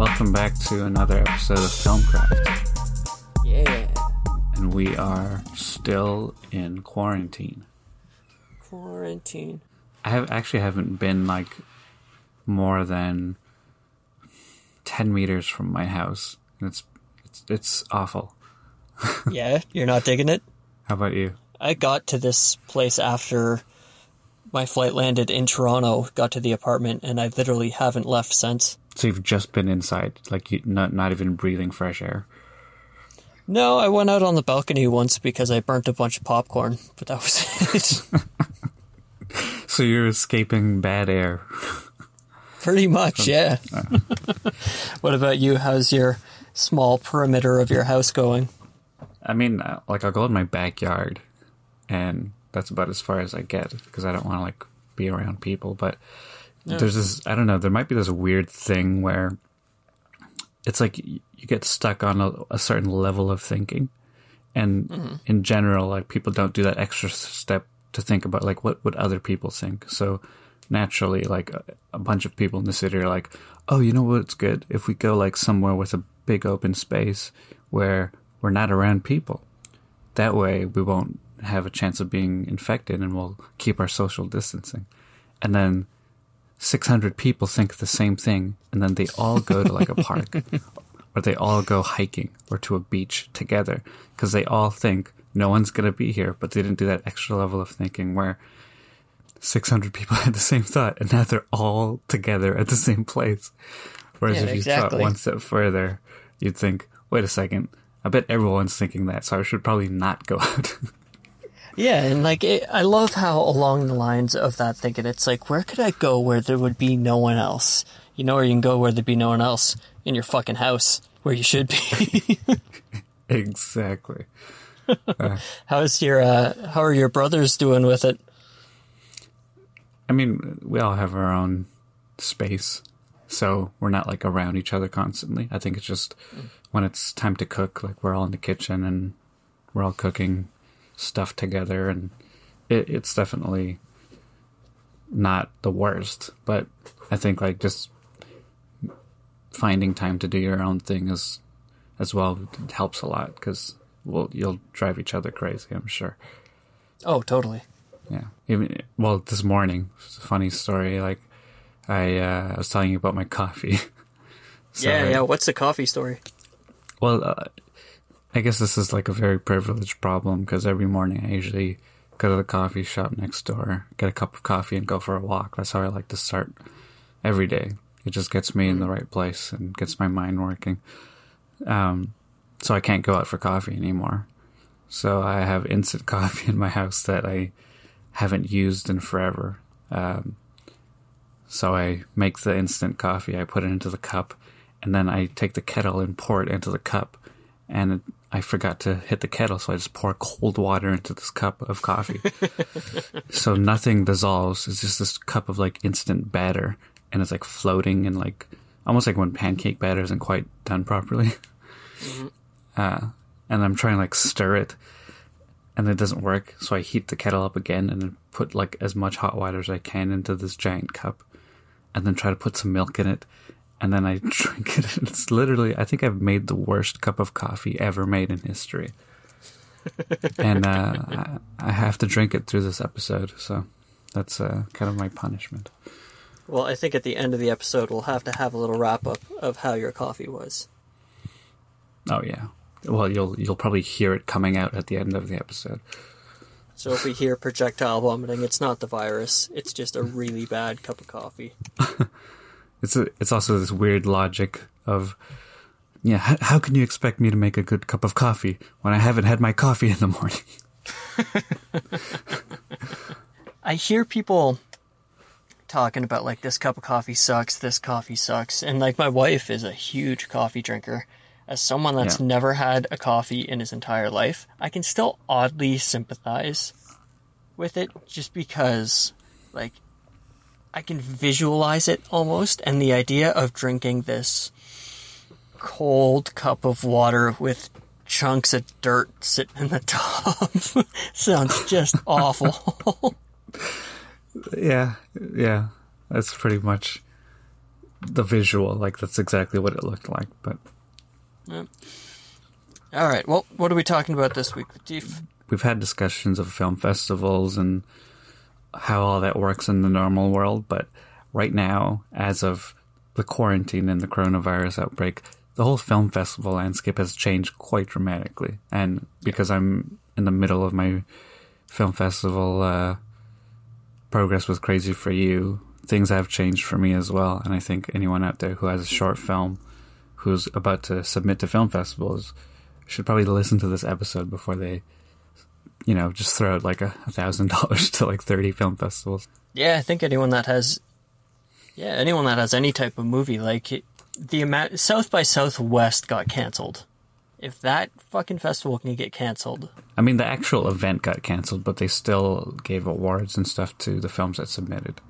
welcome back to another episode of Filmcraft. Yeah. And we are still in quarantine. Quarantine. I have actually haven't been like more than 10 meters from my house. And it's it's it's awful. yeah, you're not digging it? How about you? I got to this place after my flight landed in Toronto, got to the apartment, and I literally haven't left since. So you've just been inside, like you not not even breathing fresh air. No, I went out on the balcony once because I burnt a bunch of popcorn, but that was it. so you're escaping bad air. Pretty much, yeah. what about you? How's your small perimeter of your house going? I mean, uh, like I'll go in my backyard, and that's about as far as I get because I don't want to like be around people. But yeah. there's this, I don't know, there might be this weird thing where it's like you get stuck on a, a certain level of thinking. And mm-hmm. in general, like people don't do that extra step to think about like what would other people think. So naturally, like a, a bunch of people in the city are like, oh, you know what's good? If we go like somewhere with a big open space where we're not around people. That way we won't have a chance of being infected and we'll keep our social distancing. And then 600 people think the same thing and then they all go to like a park or they all go hiking or to a beach together because they all think no one's going to be here, but they didn't do that extra level of thinking where 600 people had the same thought and now they're all together at the same place. Whereas yeah, if you exactly. thought one step further, you'd think, wait a second, I bet everyone's thinking that, so I should probably not go out. Yeah, and like it, I love how along the lines of that thinking, it's like where could I go where there would be no one else? You know where you can go where there'd be no one else in your fucking house where you should be. exactly. Uh, How's your uh, how are your brothers doing with it? I mean, we all have our own space, so we're not like around each other constantly. I think it's just when it's time to cook, like we're all in the kitchen and we're all cooking stuff together, and it, it's definitely not the worst. But I think like just finding time to do your own thing is as well helps a lot because well you'll drive each other crazy. I'm sure. Oh, totally. Yeah. Even well, this morning, it's a funny story. Like I, uh, I was telling you about my coffee. so yeah, yeah. What's the coffee story? Well, uh, I guess this is like a very privileged problem because every morning I usually go to the coffee shop next door, get a cup of coffee, and go for a walk. That's how I like to start every day. It just gets me in the right place and gets my mind working. Um, so I can't go out for coffee anymore. So I have instant coffee in my house that I haven't used in forever. Um, so I make the instant coffee, I put it into the cup, and then I take the kettle and pour it into the cup. And I forgot to hit the kettle, so I just pour cold water into this cup of coffee. so nothing dissolves. It's just this cup of like instant batter, and it's like floating and like almost like when pancake batter isn't quite done properly. Mm-hmm. Uh, and I'm trying to like stir it, and it doesn't work. So I heat the kettle up again and then put like as much hot water as I can into this giant cup, and then try to put some milk in it and then I drink it. It's literally, I think I've made the worst cup of coffee ever made in history. and uh, I, I, have to drink it through this episode, so that's uh, kind of my punishment. Well, I think at the end of the episode, we'll have to have a little wrap up of how your coffee was. Oh yeah. Well, you'll you'll probably hear it coming out at the end of the episode. So if we hear projectile vomiting, it's not the virus. It's just a really bad cup of coffee. It's a, it's also this weird logic of, yeah, how, how can you expect me to make a good cup of coffee when I haven't had my coffee in the morning? I hear people talking about like this cup of coffee sucks, this coffee sucks, and like my wife is a huge coffee drinker. As someone that's yeah. never had a coffee in his entire life, I can still oddly sympathize with it just because like I can visualize it almost, and the idea of drinking this cold cup of water with chunks of dirt sitting in the top sounds just awful. yeah, yeah, that's pretty much the visual, like that's exactly what it looked like. But Yep. All right. Well, what are we talking about this week, Latif? we've had discussions of film festivals and how all that works in the normal world, but right now, as of the quarantine and the coronavirus outbreak, the whole film festival landscape has changed quite dramatically. And because I'm in the middle of my film festival uh, progress with Crazy for You, things have changed for me as well. And I think anyone out there who has a short film who's about to submit to film festivals should probably listen to this episode before they you know, just throw out like a thousand dollars to like thirty film festivals. Yeah, I think anyone that has, yeah, anyone that has any type of movie, like it, the amount South by Southwest got canceled. If that fucking festival can get canceled, I mean, the actual event got canceled, but they still gave awards and stuff to the films that submitted.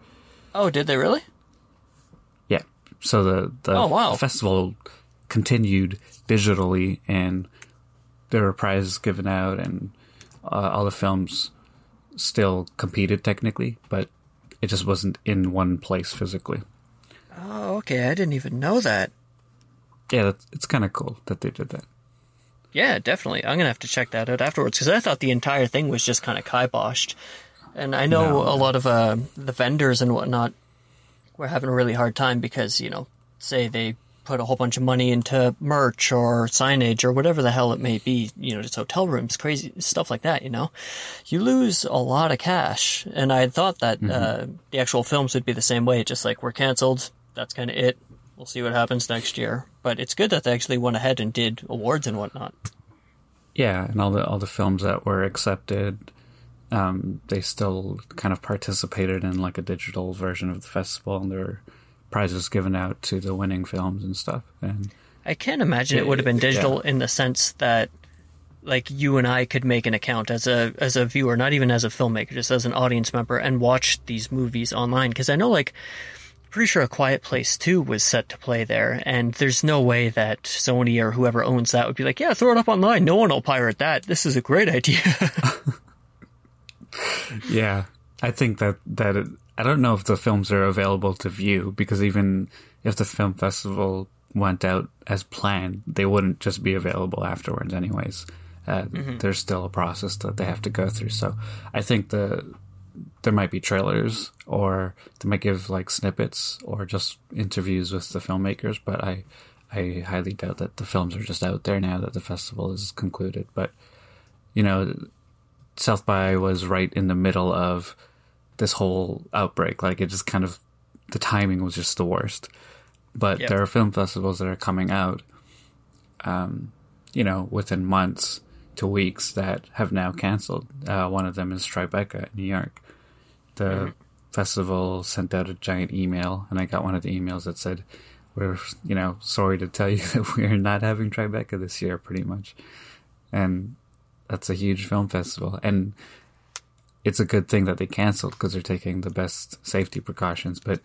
oh, did they really? Yeah, so the the Oh, wow. festival continued digitally, and there were prizes given out, and uh, all the films still competed technically, but it just wasn't in one place physically. Oh, okay. I didn't even know that. Yeah, that's, it's kind of cool that they did that. Yeah, definitely. I'm gonna have to check that out afterwards because I thought the entire thing was just kind of kiboshed, and I know No. a lot of uh, the vendors and whatnot were having a really hard time because you know, say they put a whole bunch of money into merch or signage or whatever the hell it may be, you know, just hotel rooms, crazy stuff like that. You know, you lose a lot of cash, and I thought that uh, the actual films would be the same way, just like we're canceled. That's kind of it. We'll see what happens next year. But it's good that they actually went ahead and did awards and whatnot. Yeah, and all the all the films that were accepted, um, they still kind of participated in like a digital version of the festival, and there were prizes given out to the winning films and stuff. And I can't imagine it Yeah, would have been yeah. digital in the sense that like you and I could make an account as a as a viewer, not even as a filmmaker, just as an audience member and watch these movies online because I know like pretty sure a quiet place 2 was set to play there and there's no way that Sony or whoever owns that would be like, "Yeah, throw it up online. No one will pirate that. This is a great idea." yeah, I think that that it, I don't know if the films are available to view because even if the film festival went out as planned, they wouldn't just be available afterwards, anyways. Uh, There's still a process that they have to go through. So I think the there might be trailers or they might give like snippets or just interviews with the filmmakers, but I I highly doubt that the films are just out there now that the festival is concluded. But you know, South by was right in the middle of this whole outbreak. Like it just kind of the timing was just the worst. But Yep. there are film festivals that are coming out, um, you know, within months to weeks that have now canceled. Uh, one of them is Tribeca in New York. The festival sent out a giant email, and I got one of the emails that said, "We're, you know, sorry to tell you that we're not having Tribeca this year, pretty much." And that's a huge film festival, and it's a good thing that they canceled because they're taking the best safety precautions. But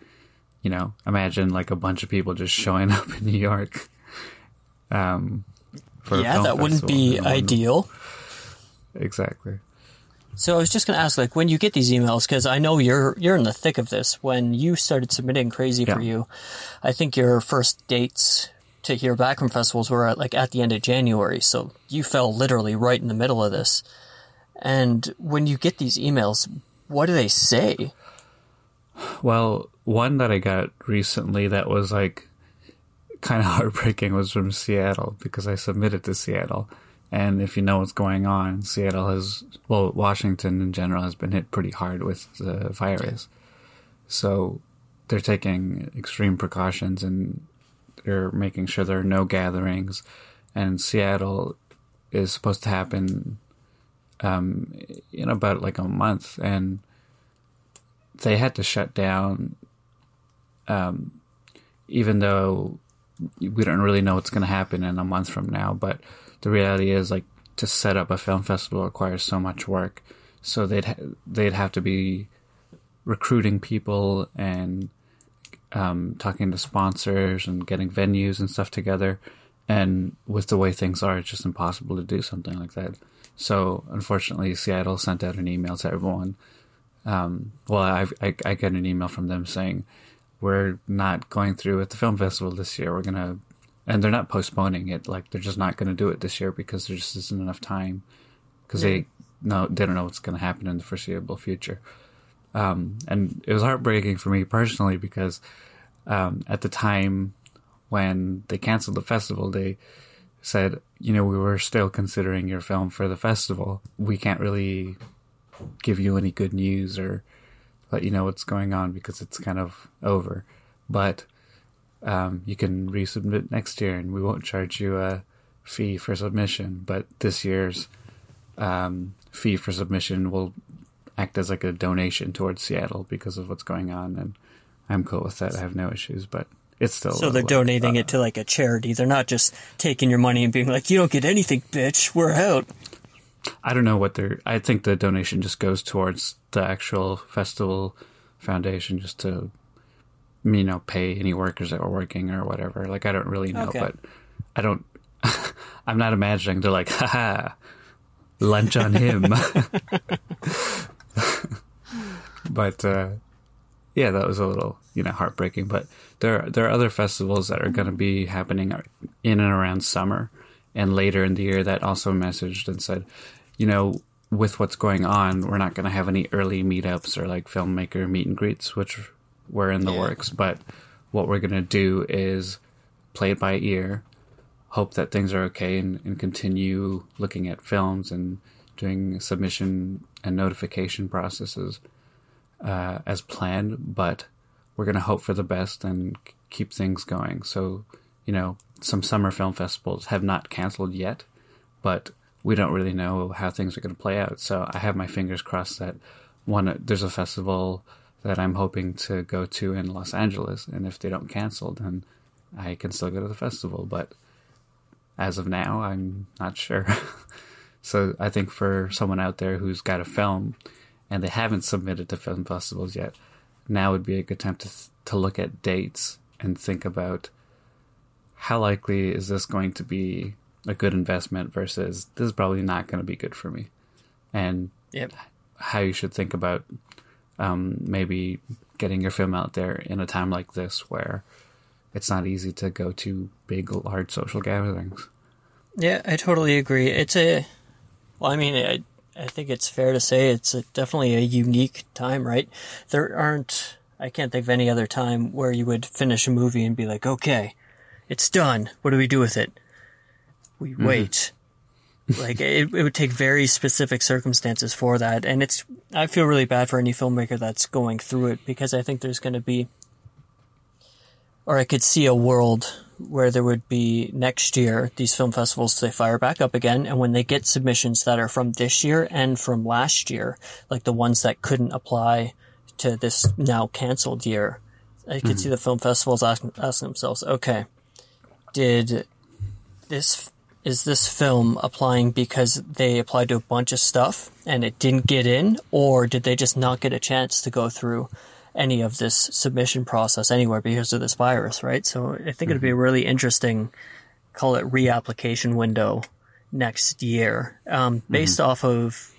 you know, imagine like a bunch of people just showing up in New York. Um, yeah, that wouldn't be ideal. Exactly. So I was just going to ask, like, when you get these emails, because I know you're you're in the thick of this. When you started submitting Crazy for You, I think your first dates to hear back from festivals were at, like at the end of January. So you fell literally right in the middle of this. And when you get these emails, what do they say? Well, one that I got recently that was like kind of heartbreaking was from Seattle because I submitted to Seattle. And if you know what's going on, Seattle has, well, Washington in general has been hit pretty hard with the virus. So they're taking extreme precautions and they're making sure there are no gatherings. And Seattle is supposed to happen um, in about like a month. And they had to shut down, um, even though we don't really know what's going to happen in a month from now. But the reality is, like, to set up a film festival requires so much work. So they'd ha- they'd have to be recruiting people and um, talking to sponsors and getting venues and stuff together. And with the way things are, it's just impossible to do something like that. So unfortunately, Seattle sent out an email to everyone um, well, I, I I get an email from them saying we're not going through with the film festival this year. We're gonna, and they're not postponing it. Like they're just not going to do it this year because there just isn't enough time because yeah. they no they don't know what's going to happen in the foreseeable future. Um, and it was heartbreaking for me personally because um, at the time when they canceled the festival, they said, you know, we were still considering your film for the festival. We can't really give you any good news or let you know what's going on because it's kind of over. But um, you can resubmit next year, and we won't charge you a fee for submission. But this year's um, fee for submission will act as like a donation towards Seattle because of what's going on, and I'm cool with that. I have no issues, but it's still so they're donating uh, it to like a charity. They're not just taking your money and being like, "You don't get anything, bitch. We're out." I don't know what they're. I think the donation just goes towards the actual festival foundation, just to you know pay any workers that were working or whatever. Like I don't really know, okay. but I don't. I'm not imagining they're like, haha, lunch on him. but uh, yeah, that was a little you know heartbreaking. But there there are other festivals that are going to mm-hmm. be happening in and around summer and later in the year that also messaged and said, you know, with what's going on, we're not going to have any early meetups or like filmmaker meet and greets, which were in the yeah. works. But what we're going to do is play it by ear, hope that things are okay, and, and continue looking at films and doing submission and notification processes uh, as planned. But we're going to hope for the best and keep things going. So, you know, some summer film festivals have not canceled yet, but we don't really know how things are going to play out. So I have my fingers crossed that one there's a festival that I'm hoping to go to in Los Angeles, and if they don't cancel, then I can still go to the festival. But as of now, I'm not sure. so I think for someone out there who's got a film and they haven't submitted to film festivals yet, now would be a good time to to look at dates and think about how likely is this going to be a good investment versus this is probably not going to be good for me, and yep. how you should think about um, maybe getting your film out there in a time like this where it's not easy to go to big, large social gatherings. Yeah, I totally agree. It's a, well, I mean, I, I think it's fair to say it's a, definitely a unique time, right? There aren't, I can't think of any other time where you would finish a movie and be like, okay, it's done. What do we do with it? we mm-hmm. wait. like it, it would take very specific circumstances for that, and it's. I feel really bad for any filmmaker that's going through it because I think there's going to be, or I could see a world where there would be next year these film festivals they fire back up again, and when they get submissions that are from this year and from last year, like the ones that couldn't apply to this now canceled year, I could mm-hmm. see the film festivals asking, asking themselves, okay, did this is this film applying because they applied to a bunch of stuff and it didn't get in, or did they just not get a chance to go through any of this submission process anywhere because of this virus, right? So I think it'd be a mm-hmm. really interesting, call it reapplication window next year, um, mm-hmm. based mm-hmm. off of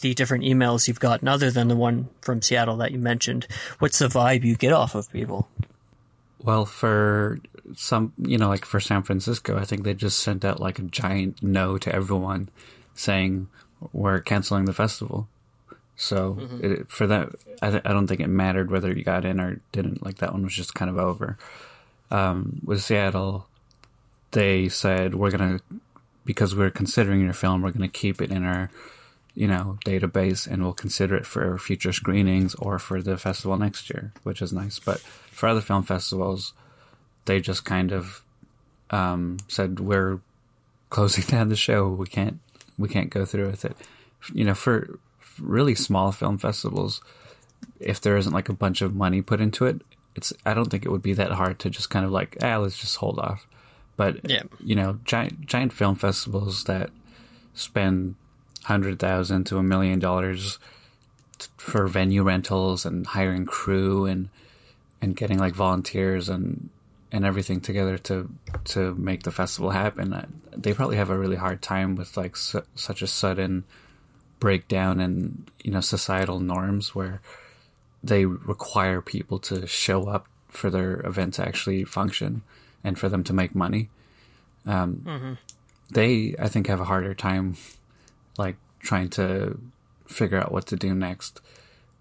the different emails you've gotten, other than the one from Seattle that you mentioned. What's the vibe you get off of people? Well, for some, you know, like for San Francisco, I think they just sent out like a giant no to everyone saying we're canceling the festival. So mm-hmm. it, for that, I, th- I, don't think it mattered whether you got in or didn't. Like that one was just kind of over. Um, with Seattle, they said we're gonna because we're considering your film, we're gonna keep it in our you know database and we'll consider it for future screenings or for the festival next year, which is nice. But for other film festivals, they just kind of um, said we're closing down the show. We can't we can't go through with it. You know, for really small film festivals, if there isn't like a bunch of money put into it, it's I don't think it would be that hard to just kind of like ah let's just hold off. But yeah. you know, giant giant film festivals that spend hundred thousand to a million dollars for venue rentals and hiring crew and and getting like volunteers and and everything together to to make the festival happen. They probably have a really hard time with like su- such a sudden breakdown in you know societal norms where they require people to show up for their event to actually function and for them to make money. Um, mm-hmm. They, I think, have a harder time, like trying to figure out what to do next.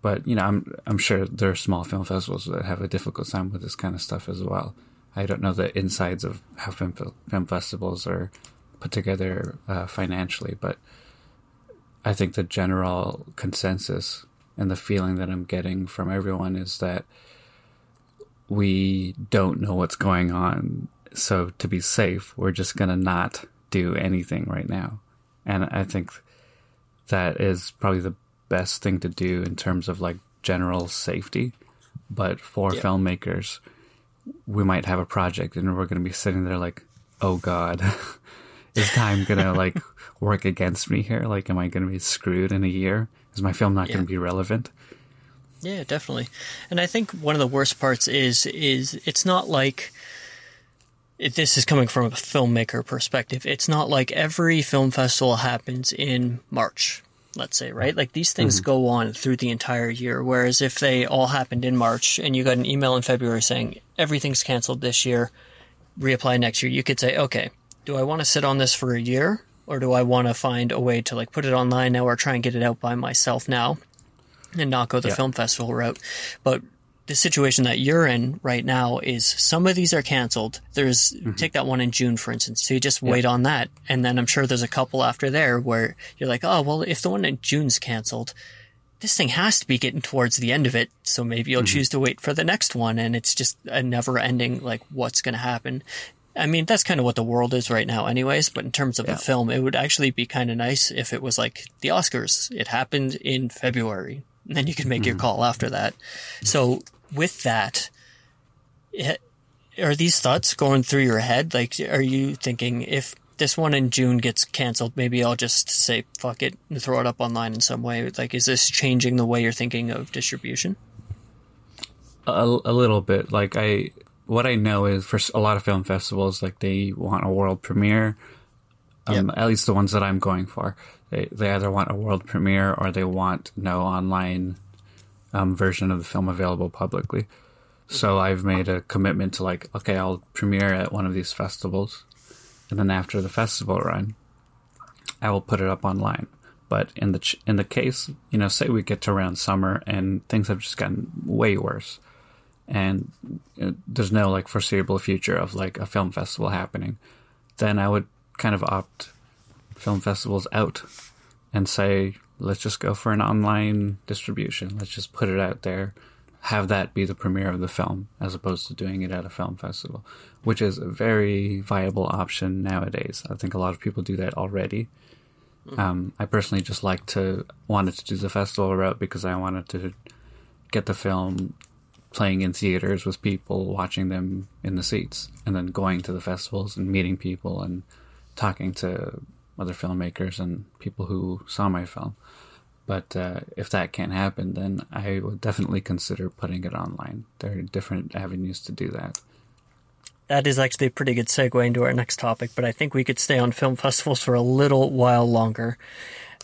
But you know, I'm I'm sure there are small film festivals that have a difficult time with this kind of stuff as well. I don't know the insides of how film, film festivals are put together uh, financially, but I think the general consensus and the feeling that I'm getting from everyone is that we don't know what's going on. So to be safe, we're just going to not do anything right now. And I think that is probably the best thing to do in terms of like general safety. But for yeah. filmmakers, we might have a project and we're going to be sitting there like, oh God, is time going to like work against me here? Like, am I going to be screwed in a year? Is my film not yeah. going to be relevant? Yeah, definitely. And I think one of the worst parts is is it's not like this is coming from a filmmaker perspective. It's not like every film festival happens in March, let's say, right? Like these things mm-hmm. go on through the entire year. Whereas if they all happened in March and you got an email in February saying everything's canceled this year, reapply next year, you could say, okay, do I want to sit on this for a year or do I want to find a way to like put it online now or try and get it out by myself now and not go the yeah. film festival route? But the situation that you're in right now is some of these are canceled. There's mm-hmm. take that one in June, for instance. So you just yeah. wait on that, and then I'm sure there's a couple after there where you're like, oh well, if the one in June's canceled, this thing has to be getting towards the end of it. So maybe you'll mm-hmm. choose to wait for the next one, and it's just a never ending like what's going to happen. I mean, that's kind of what the world is right now, anyways. But in terms of yeah. a film, it would actually be kind of nice if it was like the Oscars. It happened in February, and then you can make mm-hmm. your call after that. So with that, it, are these thoughts going through your head? Like, are you thinking if this one in June gets canceled, maybe I'll just say fuck it and throw it up online in some way? Like, is this changing the way you're thinking of distribution? A, a little bit. Like I what I know is for a lot of film festivals, like they want a world premiere. Um, yep. At least the ones that I'm going for, they they either want a world premiere or they want no online um, version of the film available publicly. So I've made a commitment to like, okay, I'll premiere at one of these festivals, and then after the festival run, I will put it up online. But in the ch- in the case, you know, say we get to around summer and things have just gotten way worse and there's no like foreseeable future of like a film festival happening, then I would kind of opt film festivals out and say, let's just go for an online distribution. Let's just put it out there, have that be the premiere of the film as opposed to doing it at a film festival, which is a very viable option nowadays. I think a lot of people do that already. Mm-hmm. Um, I personally just like to wanted to do the festival route because I wanted to get the film playing in theaters with people, watching them in the seats, and then going to the festivals and meeting people and talking to other filmmakers and people who saw my film. But uh, if that can't happen, then I would definitely consider putting it online. There are different avenues to do that. That is actually a pretty good segue into our next topic, but I think we could stay on film festivals for a little while longer.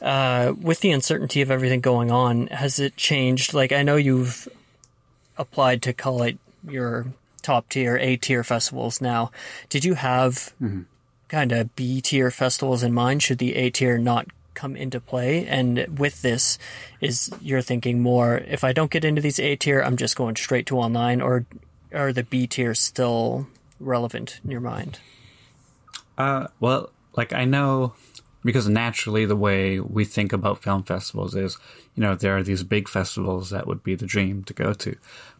Uh, with the uncertainty of everything going on, has it changed? Like, I know you've applied to call it your top tier, A tier festivals now. Did you have mm-hmm. kind of B tier festivals in mind? Should the A tier not come into play? And with this, is you're thinking more, if I don't get into these A tier, I'm just going straight to online, or are the B tier still relevant in your mind? Uh, well, like I know because naturally the way we think about film festivals is, you know, there are these big festivals that would be the dream to go to.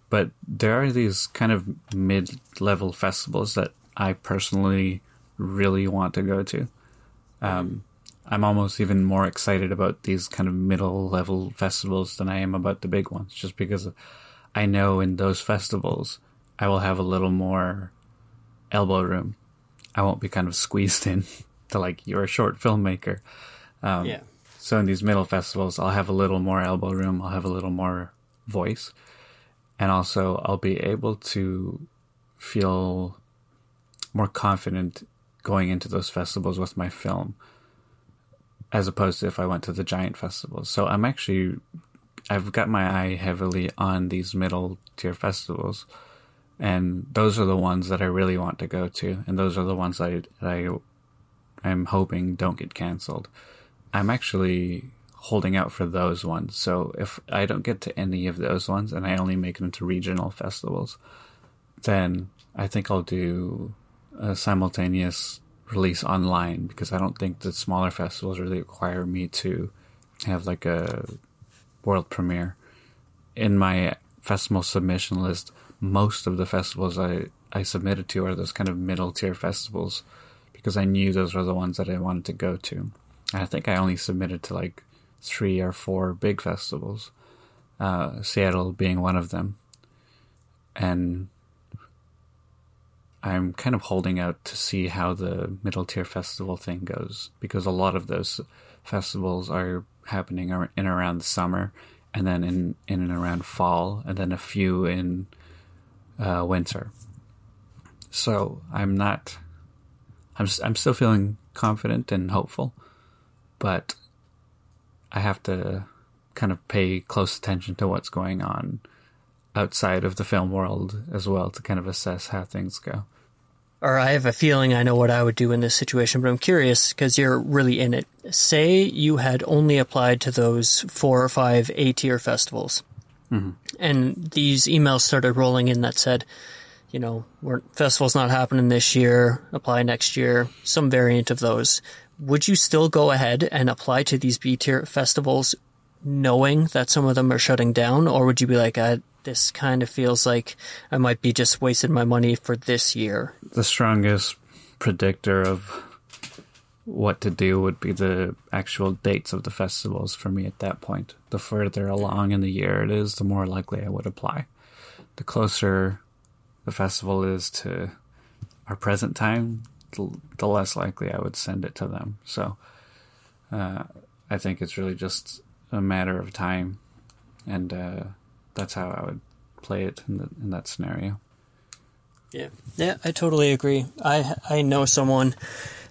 But there are these kind of mid level festivals that I personally really want to go to. Um, I'm almost even more excited about these kind of middle level festivals than I am about the big ones, just because I know in those festivals I will have a little more elbow room. I won't be kind of squeezed in to like you're a short filmmaker. Um, yeah. So in these middle festivals, I'll have a little more elbow room. I'll have a little more voice, and also I'll be able to feel more confident going into those festivals with my film, as opposed to if I went to the giant festivals. So I'm actually I've got my eye heavily on these middle tier festivals and those are the ones that I really want to go to, and those are the ones I I I'm hoping don't get canceled. I'm actually holding out for those ones. So if I don't get to any of those ones and I only make them to regional festivals, then I think I'll do a simultaneous release online because I don't think the smaller festivals really require me to have like a world premiere. In my festival submission list, most of the festivals I, I submitted to are those kind of middle tier festivals because I knew those were the ones that I wanted to go to. And I think I only submitted to like three or four big festivals, uh, Seattle being one of them. And I'm kind of holding out to see how the middle tier festival thing goes because a lot of those festivals are happening in around the summer and then in, in and around fall and then a few in uh, winter. So I'm not, I'm, I'm still feeling confident and hopeful, but I have to kind of pay close attention to what's going on outside of the film world as well to kind of assess how things go. Or I have a feeling I know what I would do in this situation, but I'm curious because you're really in it. Say you had only applied to those four or five A tier festivals, mm-hmm. and these emails started rolling in that said, you know, festival's not happening this year, apply next year, some variant of those would you still go ahead and apply to these B tier festivals knowing that some of them are shutting down? Or would you be like, uh, this kind of feels like I might be just wasting my money for this year? The strongest predictor of what to do would be the actual dates of the festivals for me at that point. The further along in the year it is, the more likely I would apply. The closer the festival is to our present time, the, less likely I would send it to them. So uh, I think it's really just a matter of time, and uh, that's how I would play it in, the, in that scenario. Yeah, yeah, I totally agree. I I know someone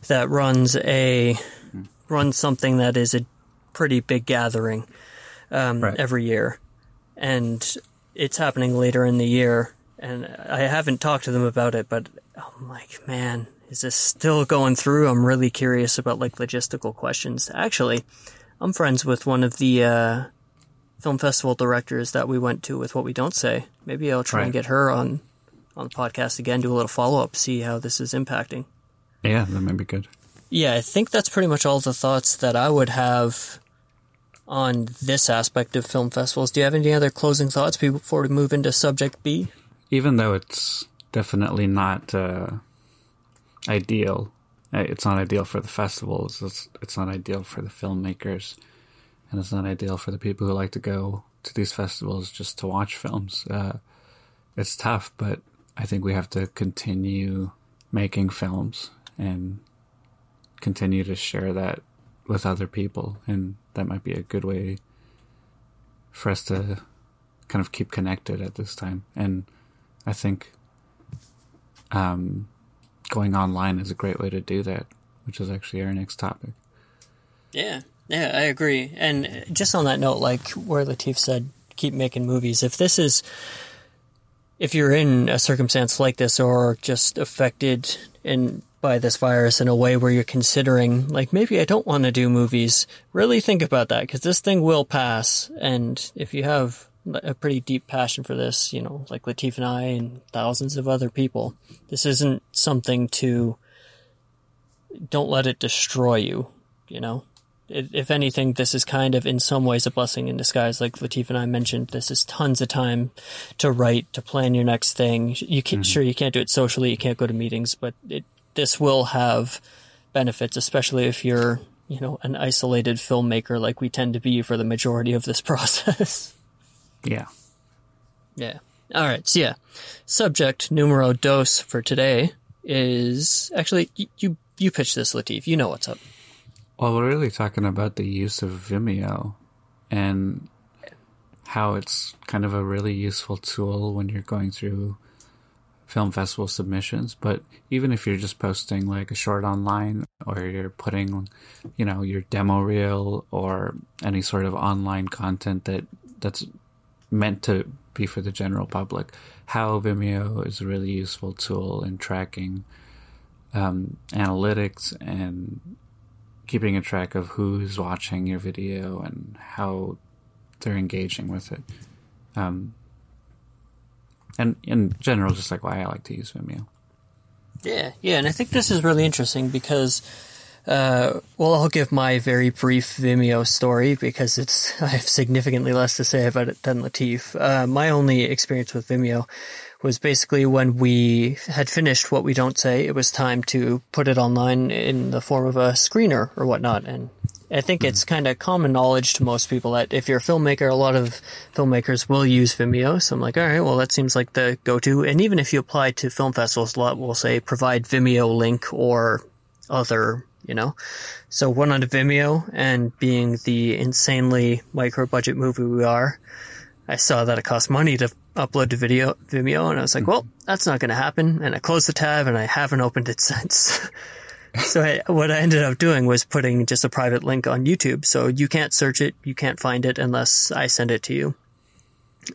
that runs a hmm. runs something that is a pretty big gathering um, right. every year, and it's happening later in the year. And I haven't talked to them about it, but I'm like, man, is this still going through? I'm really curious about like logistical questions. Actually, I'm friends with one of the uh, film festival directors that we went to with What We Don't Say. Maybe I'll try right. and get her on on the podcast again, do a little follow up, see how this is impacting. Yeah, that might be good. Yeah, I think that's pretty much all the thoughts that I would have on this aspect of film festivals. Do you have any other closing thoughts before we move into subject B? Even though it's definitely not uh, ideal. Uh, it's not ideal for the festivals. It's, it's not ideal for the filmmakers, and it's not ideal for the people who like to go to these festivals just to watch films. Uh, it's tough, but I think we have to continue making films and continue to share that with other people, and that might be a good way for us to kind of keep connected at this time. And I think um, going online is a great way to do that, which is actually our next topic. Yeah, yeah, I agree. And just on that note, like where Latif said, keep making movies. If this is, if you're in a circumstance like this or just affected in by this virus in a way where you're considering, like, maybe I don't want to do movies, really think about that because this thing will pass. And if you have a pretty deep passion for this, you know, like Latif and I and thousands of other people. This isn't something to, don't let it destroy you, you know? If anything, this is kind of in some ways a blessing in disguise. Like Latif and I mentioned, this is tons of time to write, to plan your next thing. You can, mm-hmm. sure, you can't do it socially, you can't go to meetings, but it, this will have benefits, especially if you're, you know, an isolated filmmaker like we tend to be for the majority of this process. Yeah. Yeah. All right. So yeah, subject numero dos for today is actually you you, you pitch this, Latif. You know what's up. Well, we're really talking about the use of Vimeo and how it's kind of a really useful tool when you're going through film festival submissions. But even if you're just posting like a short online or you're putting, you know, your demo reel or any sort of online content that that's meant to be for the general public. How Vimeo is a really useful tool in tracking um, analytics and keeping a track of who's watching your video and how they're engaging with it. Um, and in general, just like why I like to use Vimeo. Yeah, yeah, and I think this is really interesting because, uh, well, I'll give my very brief Vimeo story because it's I have significantly less to say about it than Latif. Uh, my only experience with Vimeo was basically when we had finished what we don't say. It was time to put it online in the form of a screener or whatnot, and I think it's kind of common knowledge to most people that if you're a filmmaker, a lot of filmmakers will use Vimeo. So I'm like, all right, well, that seems like the go-to. And even if you apply to film festivals, a lot will say provide Vimeo link or other, you know. So one on to Vimeo, and being the insanely micro-budget movie we are, I saw that it cost money to upload to video Vimeo, and I was like, mm-hmm. well, that's not going to happen. And I closed the tab, and I haven't opened it since. so I, what I ended up doing was putting just a private link on YouTube. So you can't search it, you can't find it unless I send it to you.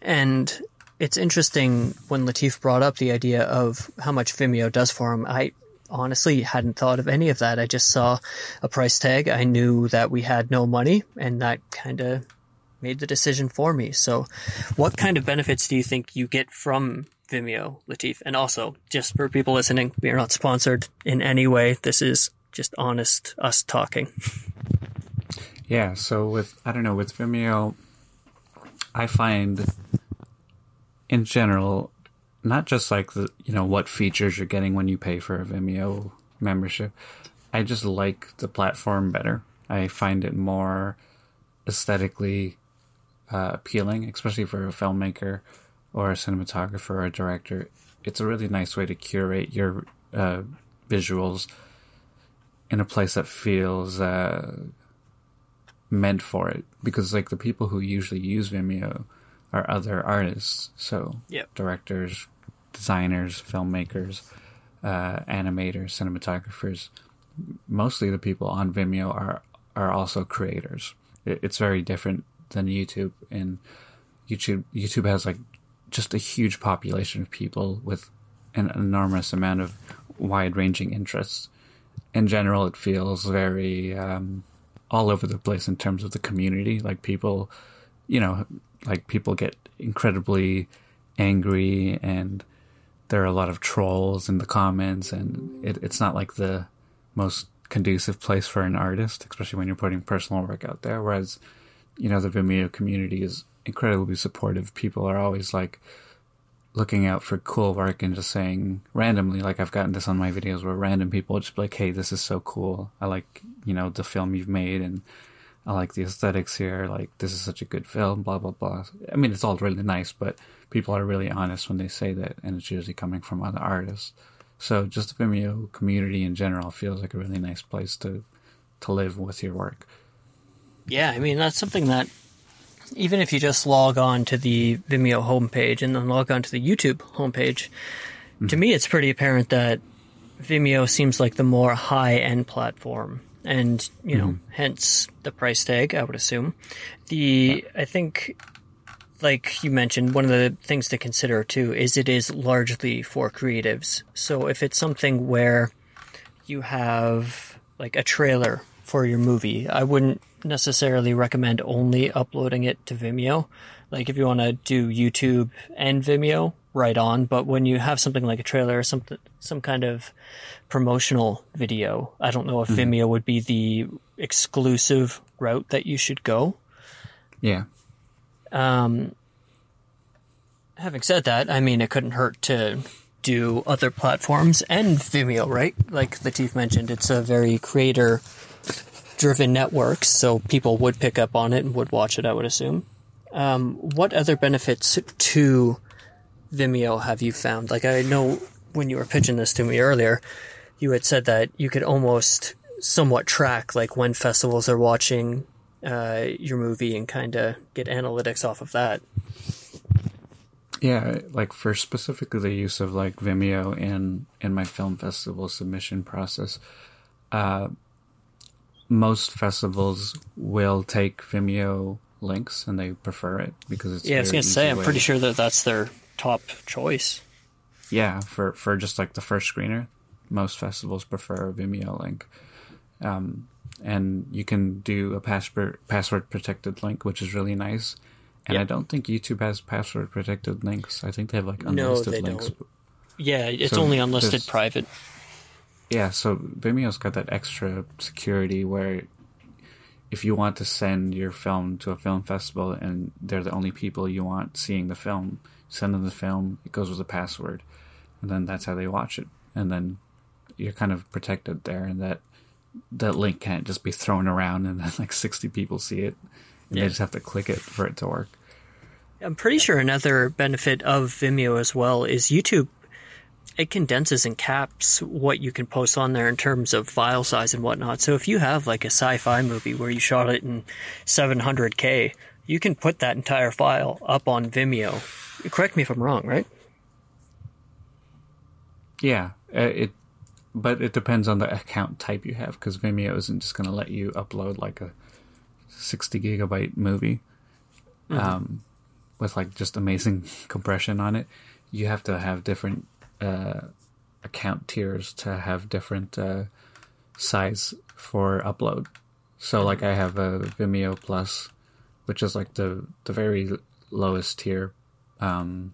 And it's interesting when Latif brought up the idea of how much Vimeo does for him. I honestly hadn't thought of any of that. I just saw a price tag. I knew that we had no money, and that kind of made the decision for me. So, what kind of benefits do you think you get from Vimeo, Latif. And also, just for people listening, we are not sponsored in any way. This is just honest us talking. Yeah, so with I don't know, with Vimeo I find in general not just like the you know what features you're getting when you pay for a Vimeo membership. I just like the platform better. I find it more aesthetically uh, appealing, especially for a filmmaker or a cinematographer or a director, it's a really nice way to curate your uh, visuals in a place that feels uh, meant for it. Because like the people who usually use Vimeo are other artists, so yep. directors, designers, filmmakers, uh, animators, cinematographers. Mostly the people on Vimeo are are also creators. it's very different than YouTube. And YouTube YouTube has like just a huge population of people with an enormous amount of wide ranging interests. In general, it feels very um, all over the place in terms of the community. Like people, you know, like people get incredibly angry and there are a lot of trolls in the comments and it, it's not like the most conducive place for an artist, especially when you're putting personal work out there. Whereas, you know, the Vimeo community is incredibly supportive. People are always like looking out for cool work and just saying randomly, like I've gotten this on my videos where random people just like, Hey, this is so cool. I like, you know, the film you've made and I like the aesthetics here. Like this is such a good film, blah, blah, blah. I mean, it's all really nice, but people are really honest when they say that and it's usually coming from other artists. So just the Vimeo community in general feels like a really nice place to, to live with your work. Yeah. I mean, that's something that even if you just log on to the Vimeo homepage and then log on to the YouTube homepage, mm-hmm. to me it's pretty apparent that Vimeo seems like the more high end platform. And, you know, mm-hmm. hence the price tag, I would assume. The, I think, like you mentioned, one of the things to consider too is it is largely for creatives. So if it's something where you have like a trailer for your movie, I wouldn't necessarily recommend only uploading it to Vimeo. Like if you want to do YouTube and Vimeo, right on. But when you have something like a trailer or something, some kind of promotional video, I don't know if mm-hmm. Vimeo would be the exclusive route that you should go. Yeah. Um, having said that, I mean, it couldn't hurt to do other platforms and Vimeo, right? Like Latif mentioned, it's a very creator driven network, so people would pick up on it and would watch it, I would assume. Um, what other benefits to Vimeo have you found? Like, I know when you were pitching this to me earlier, you had said that you could almost somewhat track like when festivals are watching uh, your movie and kind of get analytics off of that. Yeah, like for specifically the use of like Vimeo in in my film festival submission process, uh, most festivals will take Vimeo links and they prefer it because it's yeah. I was gonna say, I'm way- pretty sure that that's their top choice. Yeah, for for just like the first screener, most festivals prefer a Vimeo link, um, and you can do a password password protected link, which is really nice. And I don't think YouTube has password protected links. I think they have like No, unlisted they links. don't. Yeah, it's So only unlisted private. Yeah, so Vimeo's got that extra security where if you want to send your film to a film festival and they're the only people you want seeing the film, send them the film, it goes with a password. And then that's how they watch it. And then you're kind of protected there and that that link can't just be thrown around and then like 60 people see it and Yeah. they just have to click it for it to work. I'm pretty sure another benefit of Vimeo as well is YouTube. It condenses and caps what you can post on there in terms of file size and whatnot. So if you have like a sci-fi movie where you shot it in 700k, you can put that entire file up on Vimeo. Correct me if I'm wrong, right? Yeah, uh, it, but it depends on the account type you have because Vimeo isn't just going to let you upload like a sixty gigabyte movie, um, with like just amazing compression on it. You have to have different uh, account tiers to have different uh, size for upload. So like I have a Vimeo Plus, which is like the the very lowest tier um,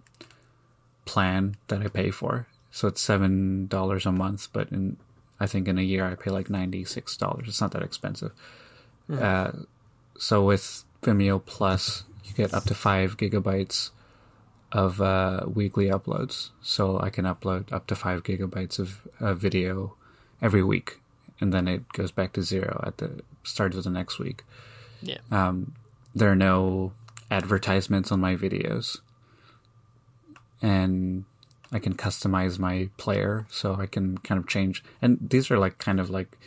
plan that I pay for. So it's seven dollars a month, but in I think in a year I pay like ninety six dollars. It's not that expensive. Uh, so with Vimeo Plus, you get up to five gigabytes of uh, weekly uploads. So I can upload up to five gigabytes of uh, video every week, and then it goes back to zero at the start of the next week. Yeah. There are no advertisements on my videos, and I can customize my player so I can kind of change. And these are like kind of like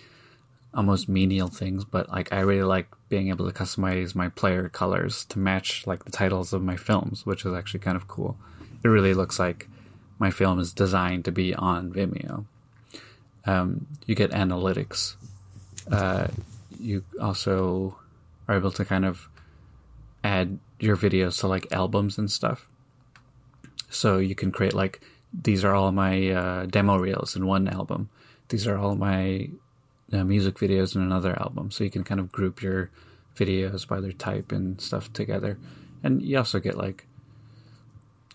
almost menial things, but like I really like being able to customize my player colors to match like the titles of my films, which is actually kind of cool. It really looks like my film is designed to be on Vimeo. Um, you get analytics. Uh, you also are able to kind of add your videos to like albums and stuff. So you can create like these are all my uh, demo reels in one album. These are all my uh, music videos in another album. So you can kind of group your videos by their type and stuff together. And you also get like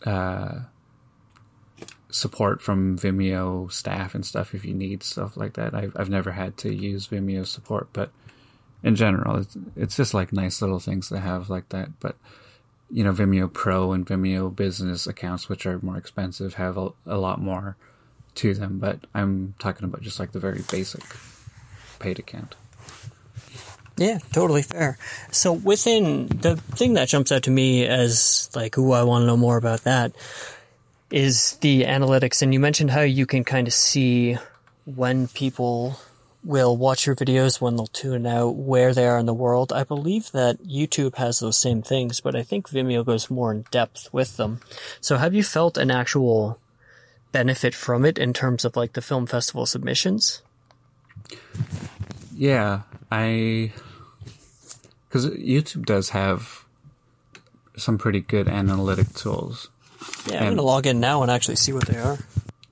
uh, support from Vimeo staff and stuff if you need stuff like that. I've I've never had to use Vimeo support, but in general, it's it's just like nice little things to have like that. But you know, Vimeo Pro and Vimeo Business accounts, which are more expensive, have a, a lot more to them. But I'm talking about just like the very basic paid account. Yeah, totally fair. So within the thing that jumps out to me as like, ooh, I want to know more about that is the analytics. And you mentioned how you can kind of see when people will watch your videos, when they'll tune out, where they are in the world. I believe that YouTube has those same things, but I think Vimeo goes more in depth with them. So have you felt an actual benefit from it in terms of like the film festival submissions? Yeah, I because YouTube does have some pretty good analytic tools. Yeah, I'm And- to log in now and actually see what they are.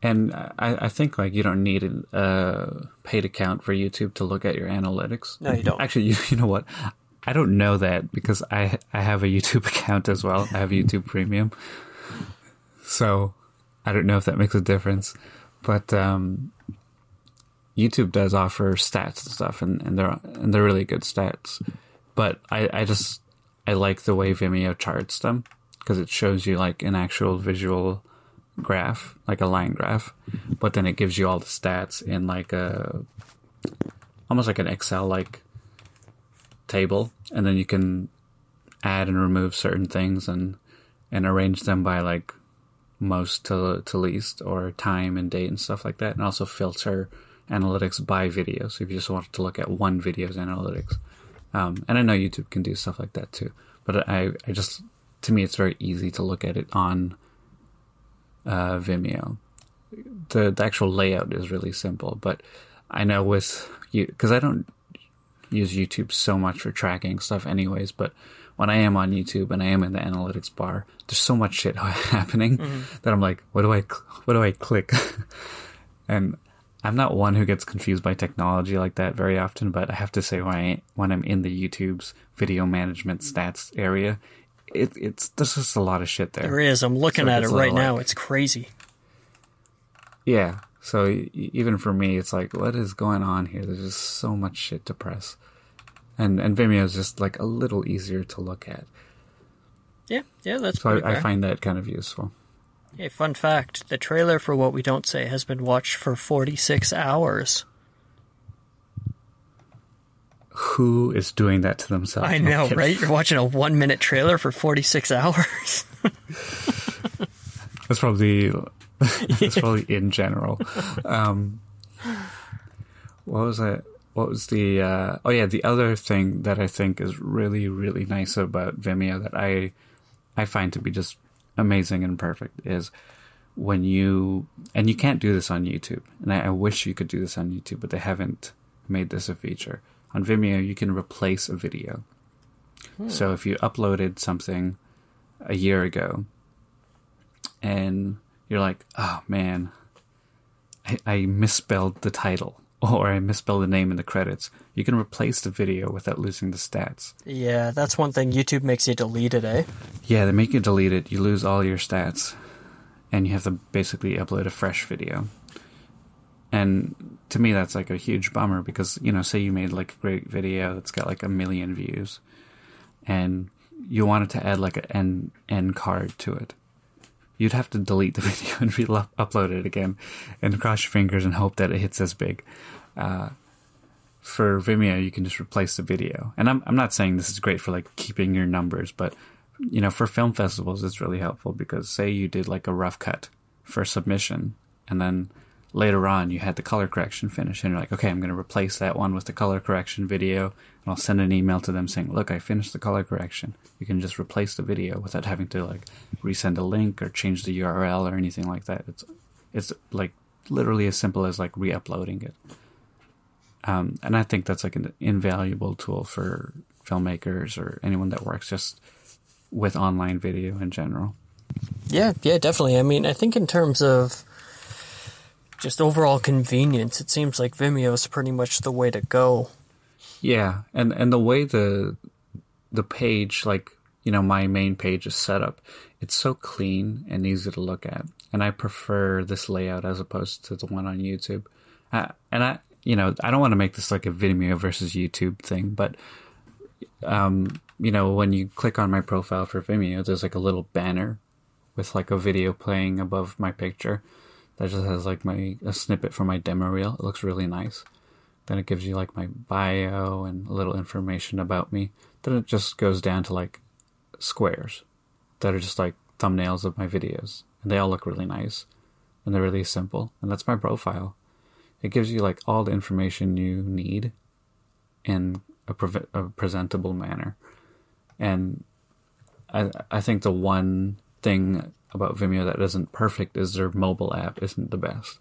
And I, I think like you don't need a paid account for YouTube to look at your analytics. No, you don't. Actually, you, you know what? I don't know that because I I have a YouTube account as well. I have YouTube Premium, so I don't know if that makes a difference. But um, YouTube does offer stats and stuff, and, and they're and they're really good stats. But I, I just I like the way Vimeo charts them because it shows you like an actual visual graph, like a line graph, but then it gives you all the stats in like a almost like an Excel like table, and then you can add and remove certain things and and arrange them by like most to to least or time and date and stuff like that, and also filter analytics by video. So if you just want to look at one video's analytics, um, and I know YouTube can do stuff like that too, but I I just to me it's very easy to look at it on uh, Vimeo. The the actual layout is really simple, but I know with you because I don't use YouTube so much for tracking stuff anyways, but when I am on YouTube and I am in the analytics bar, there's so much shit happening mm-hmm. that I'm like, what do I, what do I click? and I'm not one who gets confused by technology like that very often, but I have to say when I when I'm in the YouTube's video management stats area, it, it's there's just a lot of shit there. There is. I'm looking so at it right now. Like, it's crazy. Yeah. So even for me, it's like, what is going on here? There's just so much shit to press, and and Vimeo is just like a little easier to look at. Yeah, yeah, that's so I, I find that kind of useful. A fun fact the trailer for What We Don't Say has been watched for 46 hours. Who is doing that to themselves? I know, right? You're watching a one minute trailer for 46 hours. that's probably that's probably in general. Um, what was it? What was the? Uh, oh yeah, the other thing that I think is really really nice about Vimeo that I I find to be just amazing and perfect is when you and you can't do this on YouTube, and I, I, wish you could do this on YouTube, but they haven't made this a feature. On Vimeo, you can replace a video. Hmm. So if you uploaded something a year ago, and you're like, "Oh man, I, I misspelled the title," or I misspelled the name in the credits, you can replace the video without losing the stats. Yeah, that's one thing. YouTube makes you delete it, eh? Yeah, they make you delete it. You lose all your stats, and you have to basically upload a fresh video. And to me, that's like a huge bummer because, you know, say you made like a great video that's got like a million views, and you wanted to add like an end, end card to it you'd have to delete the video and re-upload it again and cross your fingers and hope that it hits as big. Uh, for Vimeo, you can just replace the video. And I'm, I'm not saying this is great for like keeping your numbers, but you know, for film festivals, it's really helpful because say you did like a rough cut for submission and then later on you had the color correction finish and you're like, okay, I'm going to replace that one with the color correction video and I'll send an email to them saying, look, I finished the color correction. You can just replace the video without having to like resend a link or change the URL or anything like that. It's, it's like literally as simple as like re-uploading it. Um, and I think that's like an invaluable tool for filmmakers or anyone that works just with online video in general. Yeah, yeah, definitely. I mean, I think in terms of just overall convenience, it seems like Vimeo is pretty much the way to go. Yeah, and and the way the the page, like you know, my main page is set up, it's so clean and easy to look at, and I prefer this layout as opposed to the one on YouTube. Uh, and I, you know, I don't want to make this like a Vimeo versus YouTube thing, but um, you know, when you click on my profile for Vimeo, there's like a little banner with like a video playing above my picture that just has like my a snippet from my demo reel. It looks really nice. Then it gives you like my bio and a little information about me. Then it just goes down to like squares that are just like thumbnails of my videos, and they all look really nice and they're really simple. And that's my profile. It gives you like all the information you need in a, pre- a presentable manner. And I I think the one thing about Vimeo that isn't perfect is their mobile app isn't the best.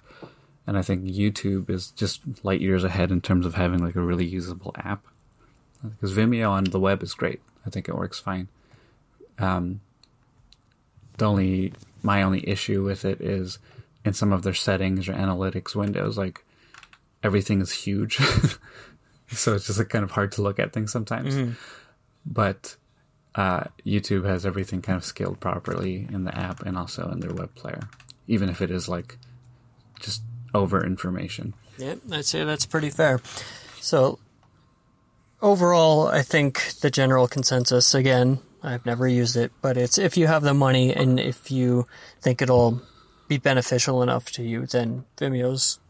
And I think YouTube is just light years ahead in terms of having like a really usable app. Because Vimeo on the web is great. I think it works fine. Um, the only my only issue with it is in some of their settings or analytics windows, like everything is huge. so it's just like kind of hard to look at things sometimes. Mm-hmm. But uh, YouTube has everything kind of scaled properly in the app and also in their web player, even if it is like just over information. Yeah, I'd say that's pretty fair. So overall, I think the general consensus again, I've never used it, but it's if you have the money and if you think it'll be beneficial enough to you, then Vimeo's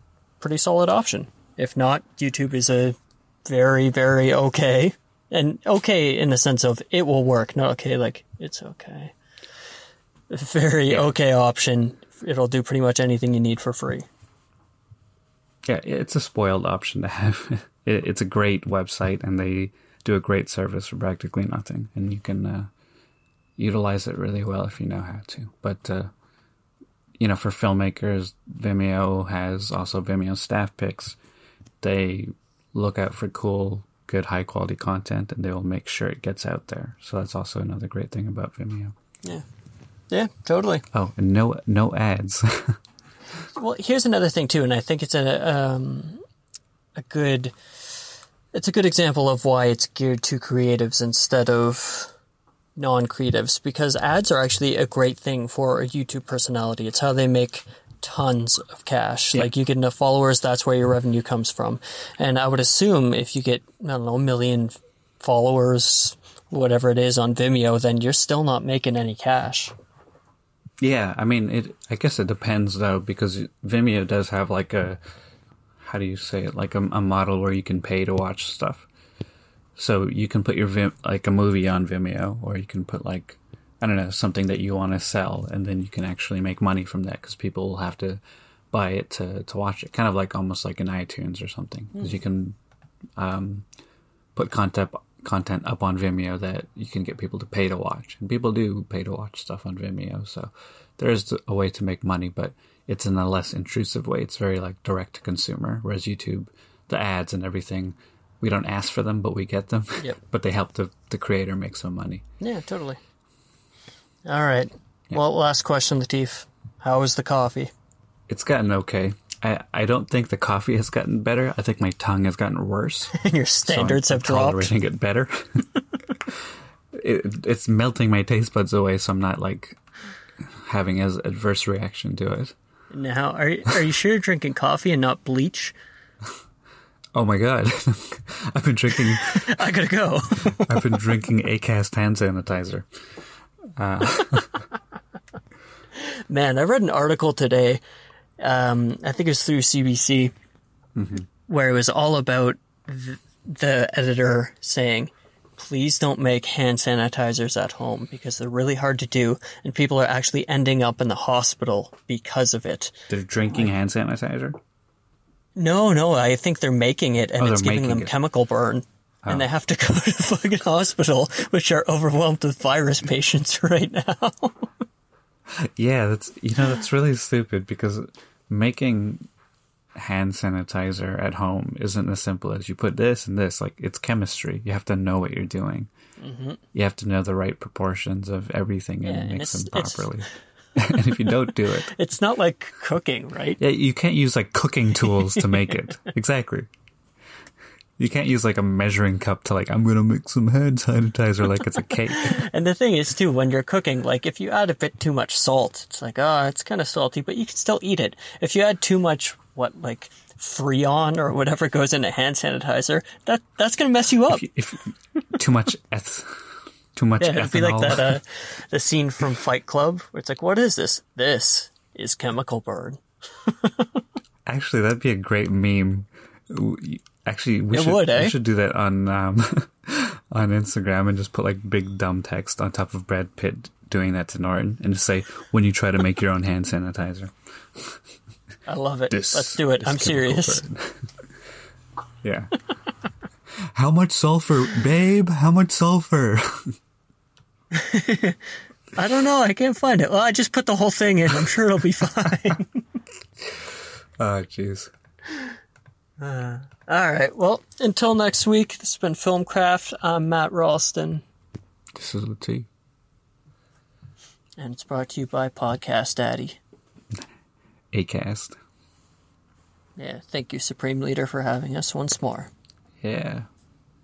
pretty solid option. If not, YouTube is a very, very okay and okay in the sense of it will work, not okay like it's okay. Very yeah. okay option. It'll do pretty much anything you need for free. Yeah, it's a spoiled option to have. it's a great website, and they do a great service for practically nothing, and you can uh, utilize it really well if you know how to. But uh, you know, for filmmakers, Vimeo has also Vimeo staff picks. They look out for cool good high quality content and they will make sure it gets out there. So that's also another great thing about Vimeo. Yeah. Yeah, totally. Oh, and no no ads. well, here's another thing too, and I think it's a um, a good it's a good example of why it's geared to creatives instead of non-creatives because ads are actually a great thing for a YouTube personality. It's how they make tons of cash. Yeah. Like you get enough followers, that's where your revenue comes from. And I would assume if you get, I don't know, a million followers, whatever it is on Vimeo, then you're still not making any cash. Yeah, I mean, it. I guess it depends though, because Vimeo does have like a, how do you say it, like a, a model where you can pay to watch stuff. So you can put your Vim, like a movie on Vimeo, or you can put like I don't know, something that you want to sell, and then you can actually make money from that because people will have to buy it to, to watch it. Kind of like almost like in iTunes or something, because mm. you can um, put content content up on Vimeo that you can get people to pay to watch, and people do pay to watch stuff on Vimeo. So there is a way to make money, but it's in a less intrusive way. It's very like direct to consumer, whereas YouTube, the ads and everything. We don't ask for them, but we get them. Yep. but they help the, the creator make some money. Yeah, totally. All right. Yeah. Well, last question, Latif. How is the coffee? It's gotten okay. I, I don't think the coffee has gotten better. I think my tongue has gotten worse. Your standards so have dropped. Tolerating it better. it, it's melting my taste buds away, so I'm not like having as adverse reaction to it. Now, are are you sure you're drinking coffee and not bleach? Oh my god, I've been drinking. I gotta go. I've been drinking Acast hand sanitizer. Uh. Man, I read an article today. Um, I think it was through CBC, mm-hmm. where it was all about th- the editor saying, please don't make hand sanitizers at home because they're really hard to do and people are actually ending up in the hospital because of it. They're drinking hand sanitizer? No, no, I think they're making it and oh, it's giving them it. chemical burn. Oh. And they have to go to fucking hospital, which are overwhelmed with virus patients right now. yeah, that's you know that's really stupid because making hand sanitizer at home isn't as simple as you put this and this. Like it's chemistry. You have to know what you're doing. Mm-hmm. You have to know the right proportions of everything and yeah, mix them properly. and if you don't do it, it's not like cooking, right? Yeah, you can't use like cooking tools to make it. exactly. You can't use like a measuring cup to like, I'm going to mix some hand sanitizer like it's a cake. and the thing is too, when you're cooking, like if you add a bit too much salt, it's like, oh, it's kind of salty, but you can still eat it. If you add too much, what, like Freon or whatever goes into hand sanitizer, that, that's going to mess you up. If, if too much eth- too much yeah, it'd ethanol. be like that, uh, the scene from Fight Club where it's like, what is this? This is chemical burn. Actually, that'd be a great meme Actually, we it should would, eh? we should do that on um, on Instagram and just put like big dumb text on top of Brad Pitt doing that to Norton and just say when you try to make your own hand sanitizer. I love it. This Let's do it. I'm serious. yeah. How much sulfur, babe? How much sulfur? I don't know. I can't find it. Well, I just put the whole thing in. I'm sure it'll be fine. oh, jeez. Uh, all right. Well, until next week, this has been Filmcraft. I'm Matt Ralston. This is the T. And it's brought to you by Podcast Daddy. Acast. Yeah, thank you, Supreme Leader, for having us once more. Yeah.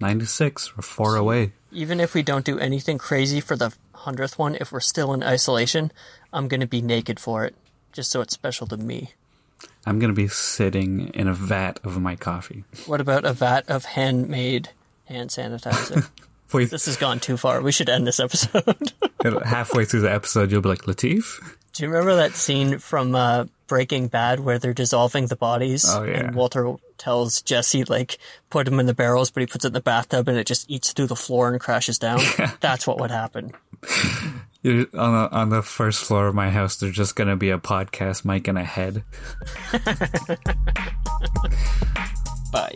96. We're far away. Even if we don't do anything crazy for the 100th one, if we're still in isolation, I'm going to be naked for it, just so it's special to me. I'm going to be sitting in a vat of my coffee. What about a vat of handmade hand sanitizer? This has gone too far. We should end this episode. Halfway through the episode, you'll be like, Latif? Do you remember that scene from uh, Breaking Bad where they're dissolving the bodies? Oh, yeah. And Walter tells Jesse, like, put them in the barrels, but he puts it in the bathtub and it just eats through the floor and crashes down? That's what would happen. On the on the first floor of my house. There's just gonna be a podcast mic and a head. Bye.